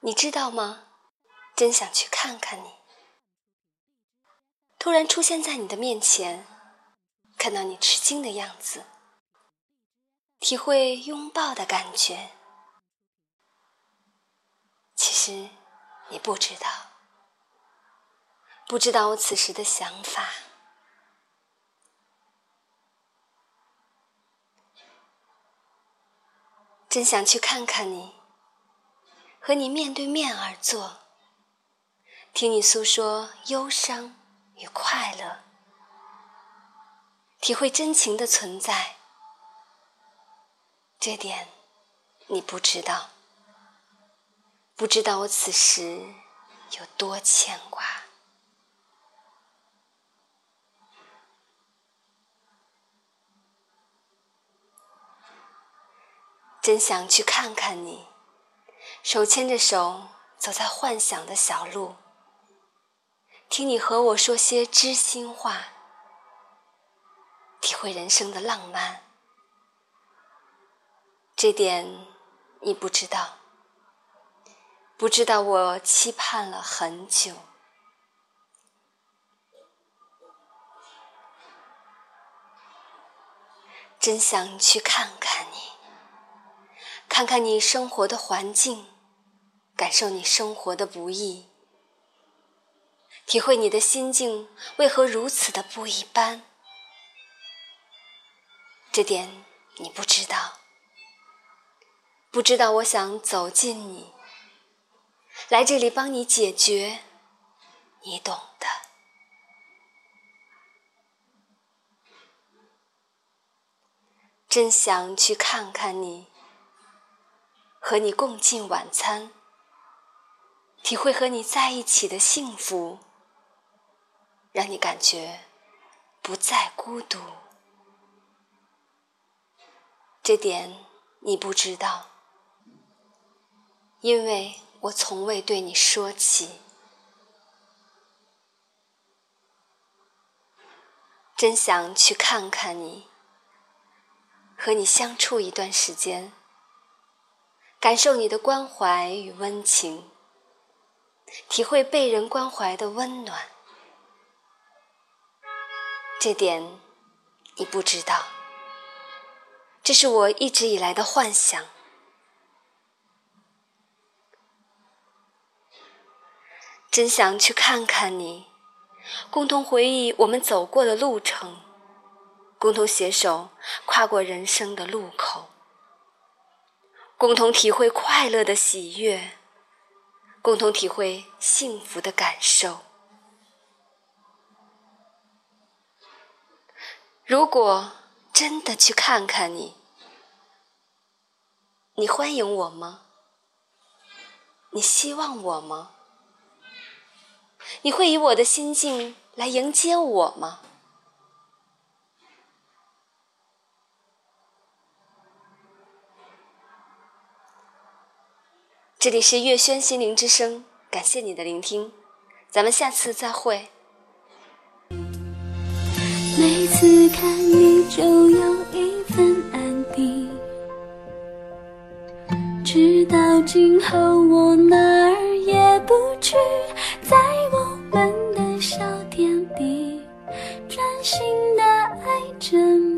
你知道吗？真想去看看你。突然出现在你的面前，看到你吃惊的样子，体会拥抱的感觉。其实你不知道，不知道我此时的想法。真想去看看你，和你面对面而坐，听你诉说忧伤与快乐，体会真情的存在。这点你不知道，不知道我此时有多牵挂。真想去看看你，手牵着手走在幻想的小路，听你和我说些知心话，体会人生的浪漫。这点你不知道，不知道我期盼了很久。真想去看看你。看看你生活的环境，感受你生活的不易，体会你的心境为何如此的不一般。这点你不知道，不知道我想走近你，来这里帮你解决，你懂的。真想去看看你。和你共进晚餐，体会和你在一起的幸福，让你感觉不再孤独。这点你不知道，因为我从未对你说起。真想去看看你，和你相处一段时间。感受你的关怀与温情，体会被人关怀的温暖。这点你不知道，这是我一直以来的幻想。真想去看看你，共同回忆我们走过的路程，共同携手跨过人生的路口。共同体会快乐的喜悦，共同体会幸福的感受。如果真的去看看你，你欢迎我吗？你希望我吗？你会以我的心境来迎接我吗？这里是月轩心灵之声，感谢你的聆听，咱们下次再会。每次看你就有一份安定，直到今后我哪儿也不去，在我们的小天地，专心的爱着。